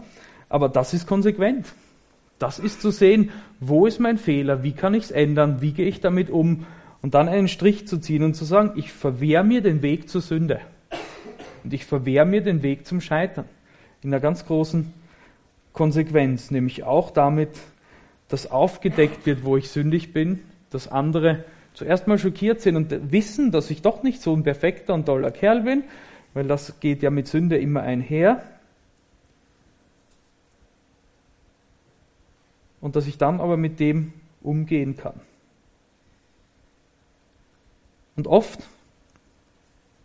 aber das ist konsequent. Das ist zu sehen, wo ist mein Fehler, wie kann ich es ändern, wie gehe ich damit um und dann einen Strich zu ziehen und zu sagen, ich verwehre mir den Weg zur Sünde und ich verwehre mir den Weg zum Scheitern. In einer ganz großen Konsequenz, nämlich auch damit, dass aufgedeckt wird, wo ich sündig bin, dass andere zuerst mal schockiert sind und wissen, dass ich doch nicht so ein perfekter und toller Kerl bin, weil das geht ja mit Sünde immer einher. Und dass ich dann aber mit dem umgehen kann. Und oft,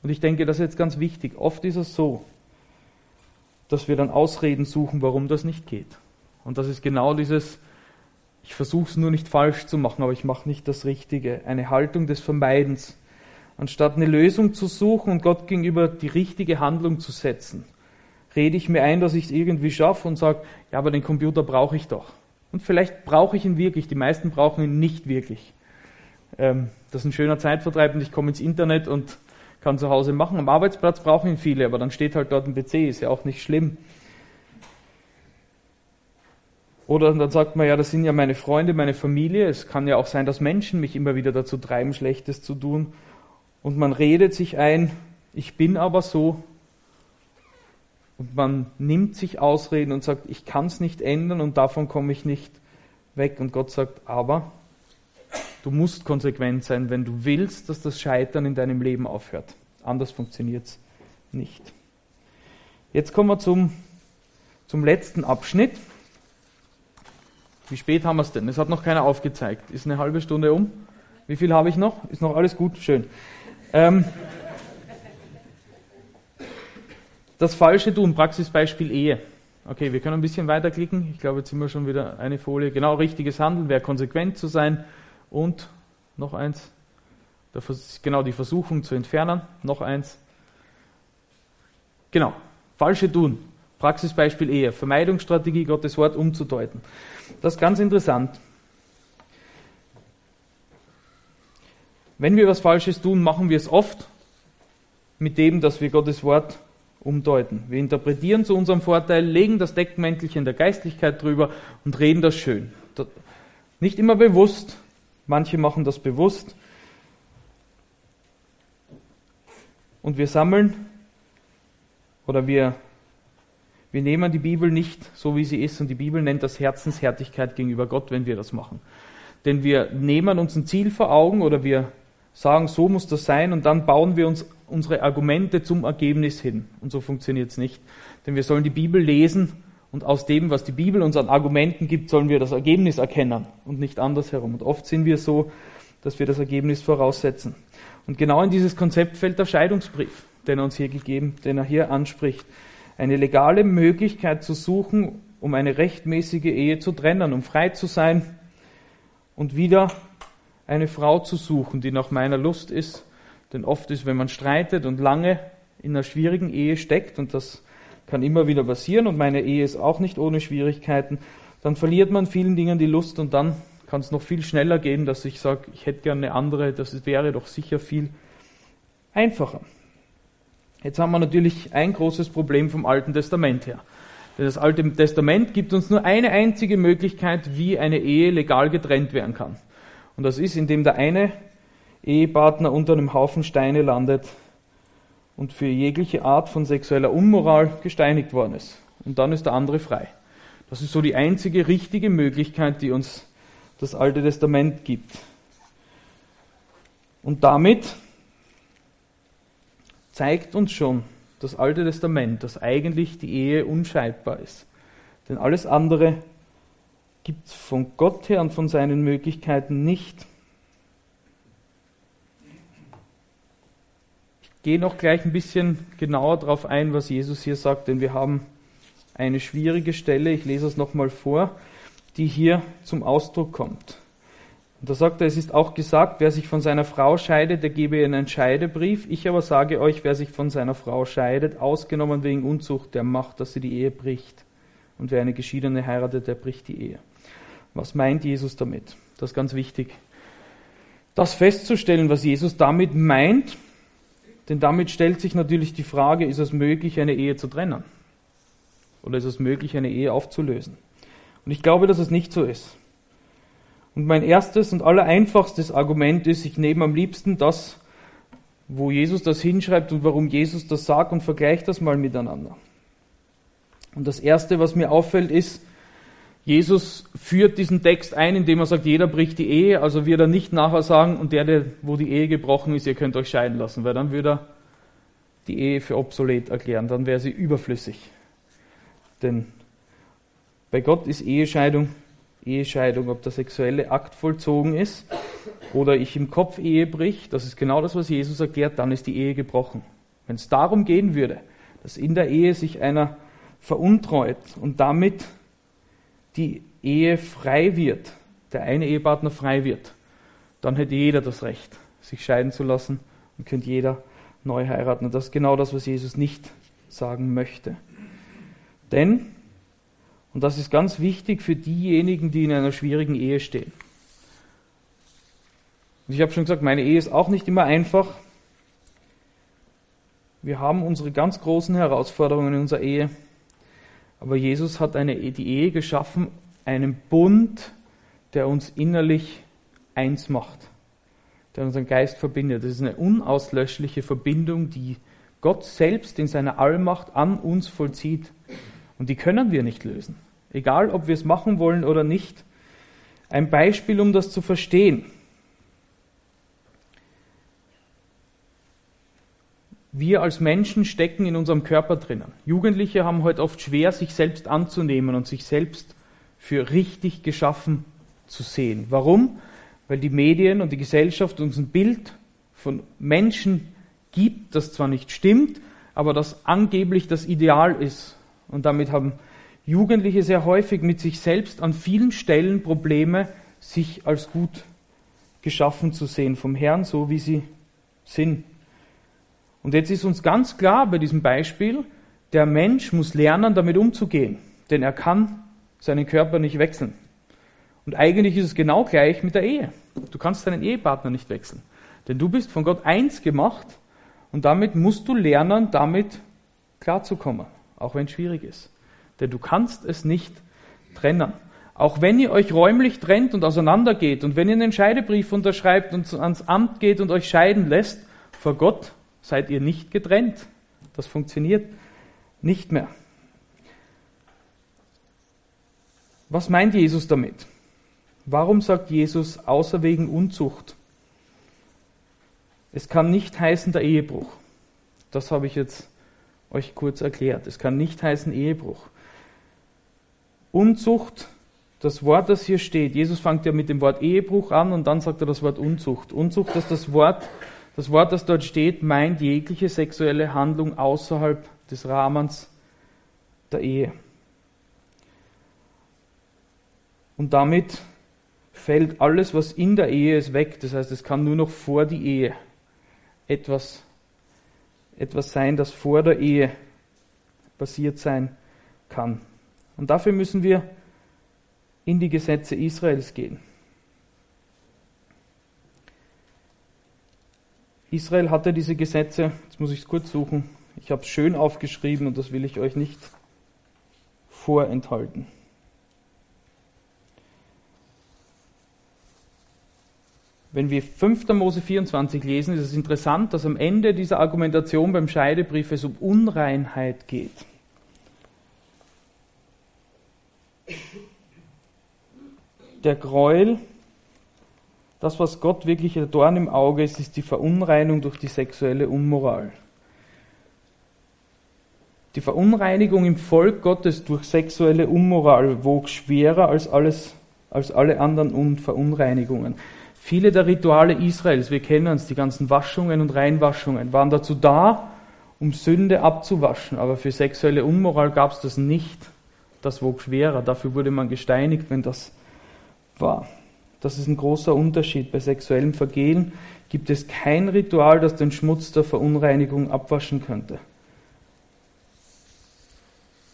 und ich denke, das ist jetzt ganz wichtig, oft ist es so, dass wir dann Ausreden suchen, warum das nicht geht. Und das ist genau dieses, ich versuche es nur nicht falsch zu machen, aber ich mache nicht das Richtige. Eine Haltung des Vermeidens anstatt eine Lösung zu suchen und Gott gegenüber die richtige Handlung zu setzen, rede ich mir ein, dass ich es irgendwie schaffe und sage, ja, aber den Computer brauche ich doch. Und vielleicht brauche ich ihn wirklich, die meisten brauchen ihn nicht wirklich. Ähm, das ist ein schöner Zeitvertreib und ich komme ins Internet und kann zu Hause machen. Am Arbeitsplatz brauchen ihn viele, aber dann steht halt dort ein PC, ist ja auch nicht schlimm. Oder dann sagt man, ja, das sind ja meine Freunde, meine Familie. Es kann ja auch sein, dass Menschen mich immer wieder dazu treiben, Schlechtes zu tun und man redet sich ein, ich bin aber so. Und man nimmt sich Ausreden und sagt, ich kann es nicht ändern und davon komme ich nicht weg. Und Gott sagt, aber du musst konsequent sein, wenn du willst, dass das Scheitern in deinem Leben aufhört. Anders funktioniert es nicht. Jetzt kommen wir zum, zum letzten Abschnitt. Wie spät haben wir es denn? Es hat noch keiner aufgezeigt. Ist eine halbe Stunde um? Wie viel habe ich noch? Ist noch alles gut? Schön. Ähm, das falsche Tun, Praxisbeispiel Ehe. Okay, wir können ein bisschen weiterklicken. Ich glaube, jetzt sind wir schon wieder eine Folie. Genau, richtiges Handeln, wäre konsequent zu sein. Und noch eins, genau die Versuchung zu entfernen. Noch eins. Genau, falsche Tun, Praxisbeispiel Ehe, Vermeidungsstrategie, Gottes Wort umzudeuten. Das ist ganz interessant. Wenn wir was Falsches tun, machen wir es oft mit dem, dass wir Gottes Wort umdeuten. Wir interpretieren zu unserem Vorteil, legen das Deckmäntelchen der Geistlichkeit drüber und reden das schön. Nicht immer bewusst, manche machen das bewusst. Und wir sammeln oder wir, wir nehmen die Bibel nicht so, wie sie ist, und die Bibel nennt das Herzenshärtigkeit gegenüber Gott, wenn wir das machen. Denn wir nehmen uns ein Ziel vor Augen oder wir sagen, so muss das sein und dann bauen wir uns unsere Argumente zum Ergebnis hin. Und so funktioniert es nicht. Denn wir sollen die Bibel lesen und aus dem, was die Bibel uns an Argumenten gibt, sollen wir das Ergebnis erkennen und nicht andersherum. Und oft sind wir so, dass wir das Ergebnis voraussetzen. Und genau in dieses Konzept fällt der Scheidungsbrief, den er uns hier gegeben, den er hier anspricht. Eine legale Möglichkeit zu suchen, um eine rechtmäßige Ehe zu trennen, um frei zu sein und wieder eine Frau zu suchen, die nach meiner Lust ist. Denn oft ist, wenn man streitet und lange in einer schwierigen Ehe steckt, und das kann immer wieder passieren, und meine Ehe ist auch nicht ohne Schwierigkeiten, dann verliert man vielen Dingen die Lust und dann kann es noch viel schneller gehen, dass ich sage, ich hätte gerne eine andere, das wäre doch sicher viel einfacher. Jetzt haben wir natürlich ein großes Problem vom Alten Testament her. Denn das Alte Testament gibt uns nur eine einzige Möglichkeit, wie eine Ehe legal getrennt werden kann. Und das ist, indem der eine Ehepartner unter einem Haufen Steine landet und für jegliche Art von sexueller Unmoral gesteinigt worden ist. Und dann ist der andere frei. Das ist so die einzige richtige Möglichkeit, die uns das Alte Testament gibt. Und damit zeigt uns schon das Alte Testament, dass eigentlich die Ehe unscheidbar ist. Denn alles andere gibt es von Gott her und von seinen Möglichkeiten nicht. gehe noch gleich ein bisschen genauer darauf ein, was Jesus hier sagt, denn wir haben eine schwierige Stelle, ich lese es nochmal vor, die hier zum Ausdruck kommt. Und da sagt er, es ist auch gesagt, wer sich von seiner Frau scheidet, der gebe ihr einen Scheidebrief. Ich aber sage euch, wer sich von seiner Frau scheidet, ausgenommen wegen Unzucht, der macht, dass sie die Ehe bricht. Und wer eine Geschiedene heiratet, der bricht die Ehe. Was meint Jesus damit? Das ist ganz wichtig. Das festzustellen, was Jesus damit meint, denn damit stellt sich natürlich die Frage, ist es möglich, eine Ehe zu trennen? Oder ist es möglich, eine Ehe aufzulösen? Und ich glaube, dass es nicht so ist. Und mein erstes und allereinfachstes Argument ist, ich nehme am liebsten das, wo Jesus das hinschreibt und warum Jesus das sagt und vergleiche das mal miteinander. Und das erste, was mir auffällt, ist, Jesus führt diesen Text ein, indem er sagt, jeder bricht die Ehe, also wird er nicht nachher sagen, und der, der, wo die Ehe gebrochen ist, ihr könnt euch scheiden lassen, weil dann würde er die Ehe für obsolet erklären, dann wäre sie überflüssig. Denn bei Gott ist Ehescheidung Ehescheidung, ob der sexuelle Akt vollzogen ist oder ich im Kopf Ehe brich, das ist genau das, was Jesus erklärt, dann ist die Ehe gebrochen. Wenn es darum gehen würde, dass in der Ehe sich einer veruntreut und damit die Ehe frei wird, der eine Ehepartner frei wird, dann hätte jeder das Recht, sich scheiden zu lassen und könnte jeder neu heiraten. Und das ist genau das, was Jesus nicht sagen möchte. Denn und das ist ganz wichtig für diejenigen, die in einer schwierigen Ehe stehen. Und ich habe schon gesagt, meine Ehe ist auch nicht immer einfach. Wir haben unsere ganz großen Herausforderungen in unserer Ehe. Aber Jesus hat eine, die Ehe geschaffen, einen Bund, der uns innerlich eins macht, der unseren Geist verbindet. Das ist eine unauslöschliche Verbindung, die Gott selbst in seiner Allmacht an uns vollzieht. Und die können wir nicht lösen. Egal, ob wir es machen wollen oder nicht. Ein Beispiel, um das zu verstehen. Wir als Menschen stecken in unserem Körper drinnen. Jugendliche haben heute oft schwer, sich selbst anzunehmen und sich selbst für richtig geschaffen zu sehen. Warum? Weil die Medien und die Gesellschaft uns ein Bild von Menschen gibt, das zwar nicht stimmt, aber das angeblich das Ideal ist. Und damit haben Jugendliche sehr häufig mit sich selbst an vielen Stellen Probleme, sich als gut geschaffen zu sehen vom Herrn, so wie sie sind. Und jetzt ist uns ganz klar bei diesem Beispiel, der Mensch muss lernen, damit umzugehen, denn er kann seinen Körper nicht wechseln. Und eigentlich ist es genau gleich mit der Ehe. Du kannst deinen Ehepartner nicht wechseln, denn du bist von Gott eins gemacht und damit musst du lernen, damit klarzukommen, auch wenn es schwierig ist denn du kannst es nicht trennen. Auch wenn ihr euch räumlich trennt und auseinandergeht und wenn ihr einen Scheidebrief unterschreibt und ans Amt geht und euch scheiden lässt, vor Gott seid ihr nicht getrennt. Das funktioniert nicht mehr. Was meint Jesus damit? Warum sagt Jesus außer wegen Unzucht? Es kann nicht heißen der Ehebruch. Das habe ich jetzt euch kurz erklärt. Es kann nicht heißen Ehebruch. Unzucht, das Wort, das hier steht, Jesus fängt ja mit dem Wort Ehebruch an und dann sagt er das Wort Unzucht. Unzucht, dass das Wort, das Wort, das dort steht, meint jegliche sexuelle Handlung außerhalb des Rahmens der Ehe. Und damit fällt alles, was in der Ehe ist, weg. Das heißt, es kann nur noch vor die Ehe etwas, etwas sein, das vor der Ehe passiert sein kann. Und dafür müssen wir in die Gesetze Israels gehen. Israel hatte diese Gesetze, jetzt muss ich es kurz suchen, ich habe es schön aufgeschrieben und das will ich euch nicht vorenthalten. Wenn wir 5. Mose 24 lesen, ist es interessant, dass am Ende dieser Argumentation beim Scheidebrief es um Unreinheit geht. der Gräuel, das, was Gott wirklich ein Dorn im Auge ist, ist die Verunreinigung durch die sexuelle Unmoral. Die Verunreinigung im Volk Gottes durch sexuelle Unmoral wog schwerer als alles, als alle anderen Verunreinigungen. Viele der Rituale Israels, wir kennen uns, die ganzen Waschungen und Reinwaschungen, waren dazu da, um Sünde abzuwaschen, aber für sexuelle Unmoral gab es das nicht. Das wog schwerer, dafür wurde man gesteinigt, wenn das war. Das ist ein großer Unterschied. Bei sexuellem Vergehen gibt es kein Ritual, das den Schmutz der Verunreinigung abwaschen könnte.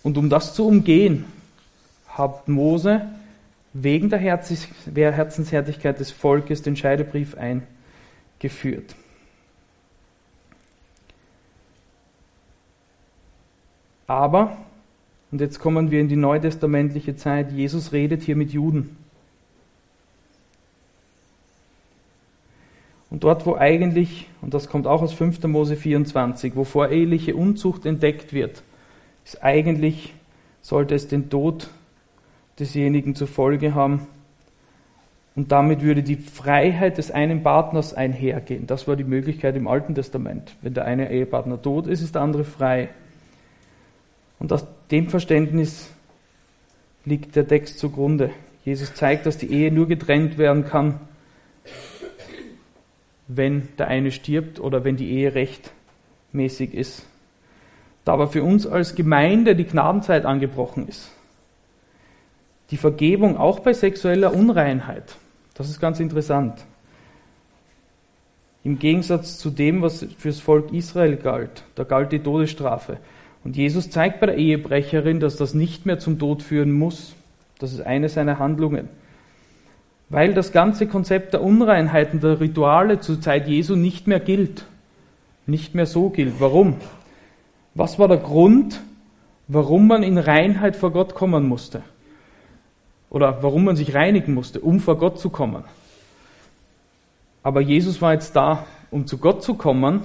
Und um das zu umgehen, hat Mose wegen der Herzenshärtigkeit des Volkes den Scheidebrief eingeführt. Aber, und jetzt kommen wir in die neutestamentliche Zeit, Jesus redet hier mit Juden. Und dort, wo eigentlich, und das kommt auch aus 5. Mose 24, wo voreheliche Unzucht entdeckt wird, ist eigentlich, sollte es den Tod desjenigen zur Folge haben. Und damit würde die Freiheit des einen Partners einhergehen. Das war die Möglichkeit im Alten Testament. Wenn der eine Ehepartner tot ist, ist der andere frei. Und aus dem Verständnis liegt der Text zugrunde. Jesus zeigt, dass die Ehe nur getrennt werden kann, wenn der eine stirbt oder wenn die Ehe rechtmäßig ist. Da aber für uns als Gemeinde die Gnadenzeit angebrochen ist, die Vergebung auch bei sexueller Unreinheit, das ist ganz interessant. Im Gegensatz zu dem, was fürs Volk Israel galt, da galt die Todesstrafe. Und Jesus zeigt bei der Ehebrecherin, dass das nicht mehr zum Tod führen muss. Das ist eine seiner Handlungen. Weil das ganze Konzept der Unreinheiten, der Rituale zur Zeit Jesu nicht mehr gilt. Nicht mehr so gilt. Warum? Was war der Grund, warum man in Reinheit vor Gott kommen musste? Oder warum man sich reinigen musste, um vor Gott zu kommen? Aber Jesus war jetzt da, um zu Gott zu kommen,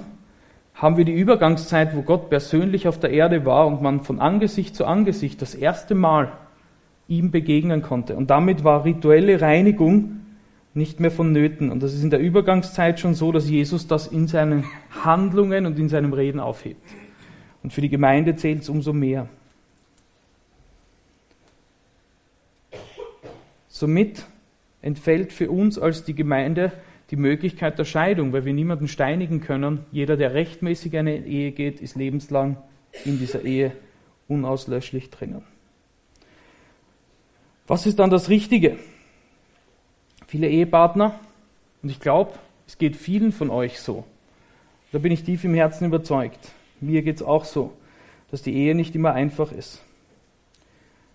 haben wir die Übergangszeit, wo Gott persönlich auf der Erde war und man von Angesicht zu Angesicht das erste Mal ihm begegnen konnte. Und damit war rituelle Reinigung nicht mehr vonnöten. Und das ist in der Übergangszeit schon so, dass Jesus das in seinen Handlungen und in seinem Reden aufhebt. Und für die Gemeinde zählt es umso mehr. Somit entfällt für uns als die Gemeinde die Möglichkeit der Scheidung, weil wir niemanden steinigen können. Jeder, der rechtmäßig in eine Ehe geht, ist lebenslang in dieser Ehe unauslöschlich drinnen. Was ist dann das Richtige? Viele Ehepartner, und ich glaube, es geht vielen von euch so, da bin ich tief im Herzen überzeugt, mir geht es auch so, dass die Ehe nicht immer einfach ist.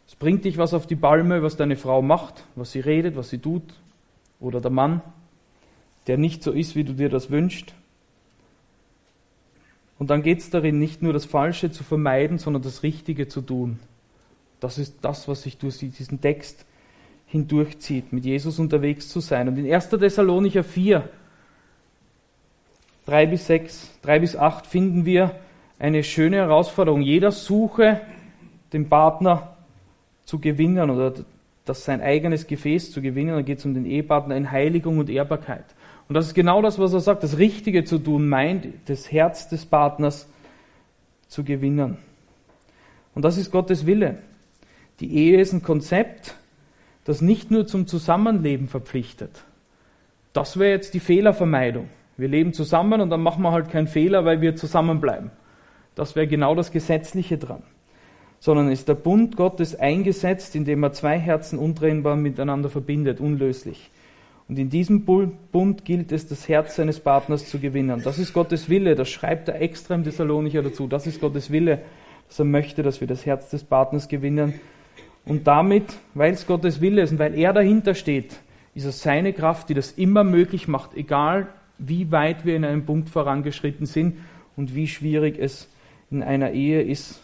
Es bringt dich was auf die Palme, was deine Frau macht, was sie redet, was sie tut, oder der Mann der nicht so ist, wie du dir das wünschst. Und dann geht es darin, nicht nur das Falsche zu vermeiden, sondern das Richtige zu tun. Das ist das, was sich durch diesen Text hindurchzieht, mit Jesus unterwegs zu sein. Und in 1. Thessalonicher 4, 3 bis 6, 3 bis 8 finden wir eine schöne Herausforderung. Jeder suche, den Partner zu gewinnen oder das sein eigenes Gefäß zu gewinnen. Da geht es um den Ehepartner in Heiligung und Ehrbarkeit. Und das ist genau das, was er sagt, das Richtige zu tun meint, das Herz des Partners zu gewinnen. Und das ist Gottes Wille. Die Ehe ist ein Konzept, das nicht nur zum Zusammenleben verpflichtet. Das wäre jetzt die Fehlervermeidung. Wir leben zusammen und dann machen wir halt keinen Fehler, weil wir zusammenbleiben. Das wäre genau das Gesetzliche dran. Sondern ist der Bund Gottes eingesetzt, indem er zwei Herzen untrennbar miteinander verbindet, unlöslich. Und in diesem Bund gilt es, das Herz seines Partners zu gewinnen. Das ist Gottes Wille, das schreibt er extra im Thessalonicher dazu. Das ist Gottes Wille, dass er möchte, dass wir das Herz des Partners gewinnen. Und damit, weil es Gottes Wille ist und weil er dahinter steht, ist es seine Kraft, die das immer möglich macht, egal wie weit wir in einem Punkt vorangeschritten sind und wie schwierig es in einer Ehe ist,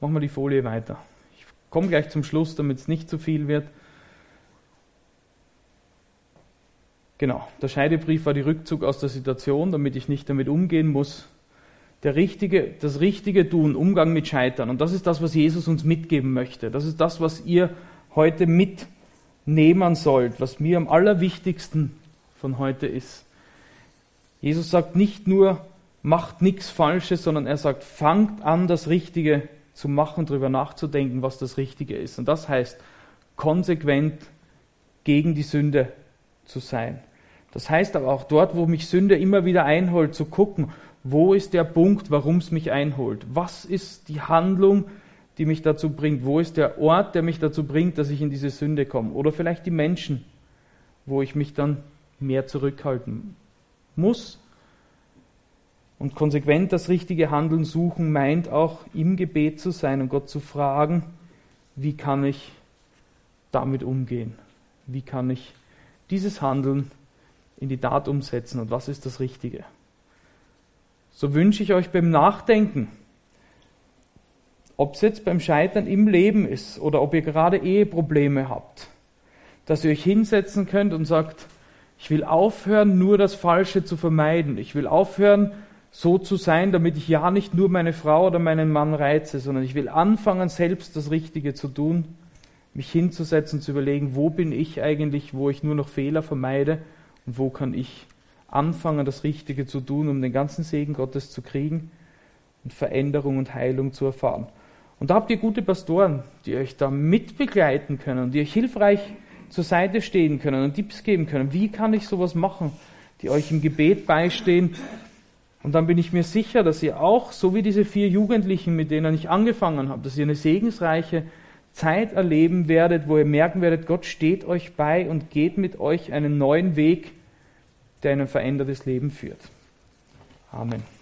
Machen wir die Folie weiter. Ich komme gleich zum Schluss, damit es nicht zu viel wird. Genau, der Scheidebrief war die Rückzug aus der Situation, damit ich nicht damit umgehen muss. Der richtige, das richtige Tun, Umgang mit Scheitern. Und das ist das, was Jesus uns mitgeben möchte. Das ist das, was ihr heute mitnehmen sollt, was mir am allerwichtigsten von heute ist. Jesus sagt nicht nur, macht nichts Falsches, sondern er sagt, fangt an, das Richtige zu machen, darüber nachzudenken, was das Richtige ist. Und das heißt, konsequent gegen die Sünde zu sein. Das heißt aber auch dort, wo mich Sünde immer wieder einholt, zu gucken, wo ist der Punkt, warum es mich einholt? Was ist die Handlung, die mich dazu bringt? Wo ist der Ort, der mich dazu bringt, dass ich in diese Sünde komme? Oder vielleicht die Menschen, wo ich mich dann mehr zurückhalten muss. Und konsequent das richtige Handeln suchen meint auch im Gebet zu sein und Gott zu fragen, wie kann ich damit umgehen? Wie kann ich dieses Handeln in die Tat umsetzen und was ist das Richtige? So wünsche ich euch beim Nachdenken, ob es jetzt beim Scheitern im Leben ist oder ob ihr gerade Eheprobleme habt, dass ihr euch hinsetzen könnt und sagt, ich will aufhören, nur das Falsche zu vermeiden. Ich will aufhören, so zu sein, damit ich ja nicht nur meine Frau oder meinen Mann reize, sondern ich will anfangen, selbst das Richtige zu tun, mich hinzusetzen, zu überlegen, wo bin ich eigentlich, wo ich nur noch Fehler vermeide und wo kann ich anfangen, das Richtige zu tun, um den ganzen Segen Gottes zu kriegen und Veränderung und Heilung zu erfahren. Und da habt ihr gute Pastoren, die euch da mitbegleiten können die euch hilfreich zur Seite stehen können und Tipps geben können. Wie kann ich sowas machen? Die euch im Gebet beistehen. Und dann bin ich mir sicher, dass ihr auch, so wie diese vier Jugendlichen, mit denen ich angefangen habe, dass ihr eine segensreiche Zeit erleben werdet, wo ihr merken werdet, Gott steht euch bei und geht mit euch einen neuen Weg, der in ein verändertes Leben führt. Amen.